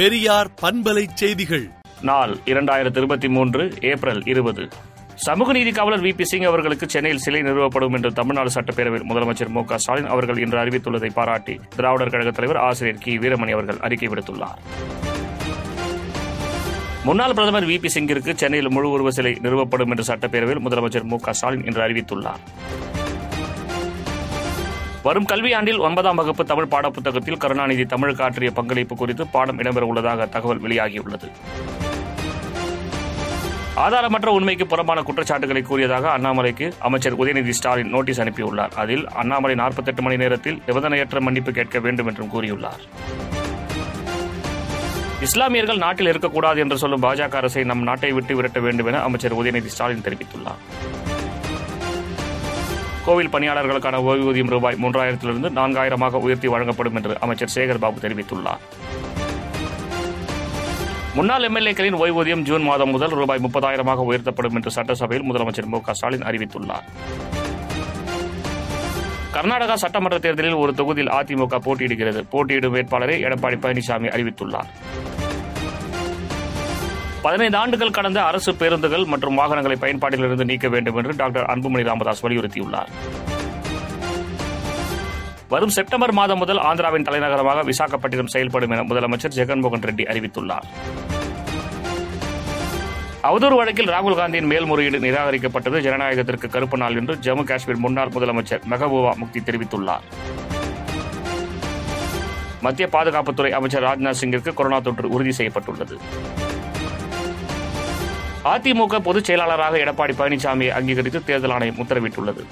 பெரியார் பண்பலை செய்திகள். நாள் இரண்டாயிரத்தி இருபத்தி மூன்று ஏப்ரல் இருபது. சமூக நீதி காவலர் வி பி சிங் அவர்களுக்கு சென்னையில் சிலை நிறுவப்படும் என்று தமிழ்நாடு சட்டப்பேரவையில் முதலமைச்சர் மு க ஸ்டாலின் அவர்கள் இன்று அறிவித்துள்ளதை பாராட்டி திராவிடர் கழக தலைவர் ஆசிரியர் கி. வீரமணி அவர்கள் அறிக்கை விடுத்துள்ளார். முன்னாள் பிரதமர் வி பி சிங்கிற்கு சென்னையில் முழு உருவ சிலை நிறுவப்படும் என்று சட்டப்பேரவையில் முதலமைச்சர் மு க ஸ்டாலின் இன்று அறிவித்துள்ளார். வரும் கல்வியாண்டில் ஒன்பதாம் வகுப்பு தமிழ் பாடப்புத்தகத்தில் கருணாநிதி தமிழுக்கு ஆற்றிய பங்களிப்பு குறித்து பாடம் இடம்பெற உள்ளதாக தகவல் வெளியாகியுள்ளது. ஆதாரமற்ற உண்மைக்கு புறம்பான குற்றச்சாட்டுகளை கூறியதாக அண்ணாமலைக்கு அமைச்சர் உதயநிதி ஸ்டாலின் நோட்டீஸ் அனுப்பியுள்ளார். அதில் அண்ணாமலை 48 மணி நேரத்தில் நிபந்தனையற்ற மன்னிப்பு கேட்க வேண்டும் என்றும் கூறியுள்ளார். இஸ்லாமியர்கள் நாட்டில் இருக்கக்கூடாது என்று சொல்லும் பாஜக அரசை நம் நாட்டை விட்டு விரட்ட வேண்டும் என அமைச்சர் உதயநிதி ஸ்டாலின் தெரிவித்துள்ளார். கோவில் பணியாளர்களுக்கான ஓய்வூதியம் ரூபாய் மூன்றாயிரத்திலிருந்து நான்காயிரமாக உயர்த்தி வழங்கப்படும் என்று அமைச்சர் சேகர் பாபு தெரிவித்துள்ளார். முன்னாள் எம்எல்ஏக்களின் ஓய்வூதியம் ஜூன் மாதம் முதல் ரூபாய் முப்பதாயிரமாக உயர்த்தப்படும் என்று சட்டசபையில் முதலமைச்சர் மு ஸ்டாலின் அறிவித்துள்ளார். கர்நாடகா சட்டமன்ற தேர்தலில் ஒரு தொகுதியில் அதிமுக போட்டியிடுகிறது. போட்டியிடும் வேட்பாளரை எடப்பாடி பழனிசாமி அறிவித்துள்ளார். பதினைந்து ஆண்டுகள் கடந்த அரசு பேருந்துகள் மற்றும் வாகனங்களை பயன்பாட்டிலிருந்து நீக்க வேண்டும் என்று டாக்டர் அன்புமணி ராமதாஸ் வலியுறுத்தியுள்ளார். வரும் செப்டம்பர் மாதம் முதல் ஆந்திராவின் தலைநகரமாக விசாகப்பட்டினம் செயல்படும் என முதலமைச்சர் ஜெகன்மோகன் ரெட்டி அறிவித்துள்ளார். அவதூறு வழக்கில் ராகுல் காந்தியின் மேல்முறையீடு நிராகரிக்கப்பட்டது. ஜனநாயகத்திற்கு கருப்பு நாள் என்று ஜம்மு காஷ்மீர் முன்னாள் முதலமைச்சர் மெஹபூபா முக்தி தெரிவித்துள்ளார். மத்திய பாதுகாப்புத்துறை அமைச்சர் ராஜ்நாத் சிங்கிற்கு கொரோனா தொற்று உறுதி செய்யப்பட்டுள்ளது. அதிமுக பொதுச் செயலாளராக எடப்பாடி பழனிசாமியை அங்கீகரித்து தேர்தல் ஆணையம் உத்தரவிட்டுள்ளது.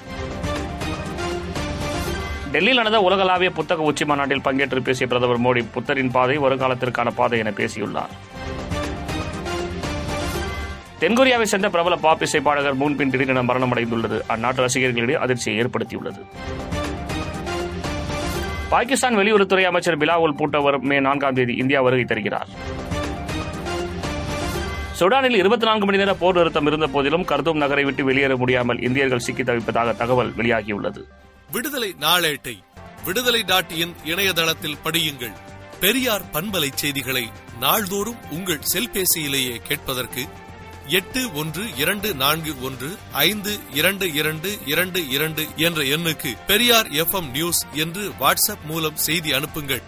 டெல்லியில் நடந்த உலகளாவிய புத்தக உச்சி மாநாட்டில் பங்கேற்று பேசிய பிரதமர் மோடி புத்தரின் பாதை வருங்காலத்திற்கான பாதை என பேசியுள்ளார். தென்கொரியாவை சேர்ந்த பிரபல பாப் இசை பாடகர் மூன்பின் திடீரென மரணமடைந்துள்ளது. அந்நாட்டு ரசிகர்களிடையே அதிர்ச்சியை ஏற்படுத்தியுள்ளது. பாகிஸ்தான் வெளியுறவுத்துறை அமைச்சர் பிலாவுல் பூட்டோ வரும் மே நான்காம் தேதி இந்தியா வருகை தருகிறார். சுடானில் இருபத்தி நான்கு மணி நேர போர் நிறுத்தம் இருந்த போதிலும் கர்தூம் நகரை விட்டு வெளியேற முடியாமல் இந்தியர்கள் சிக்கி தவிப்பதாக தகவல் வெளியாகியுள்ளது. விடுதலை நாளேட்டை விடுதலை டாட் இன் இணையதளத்தில் படியுங்கள். பெரியார் பண்பலை செய்திகளை நாள்தோறும் உங்கள் செல்பேசியிலேயே கேட்பதற்கு எட்டு ஒன்று இரண்டு நான்கு ஒன்று ஐந்து இரண்டு இரண்டு இரண்டு இரண்டு என்ற எண்ணுக்கு பெரியார் எஃப் நியூஸ் என்று வாட்ஸ்அப் மூலம் செய்தி அனுப்புங்கள்.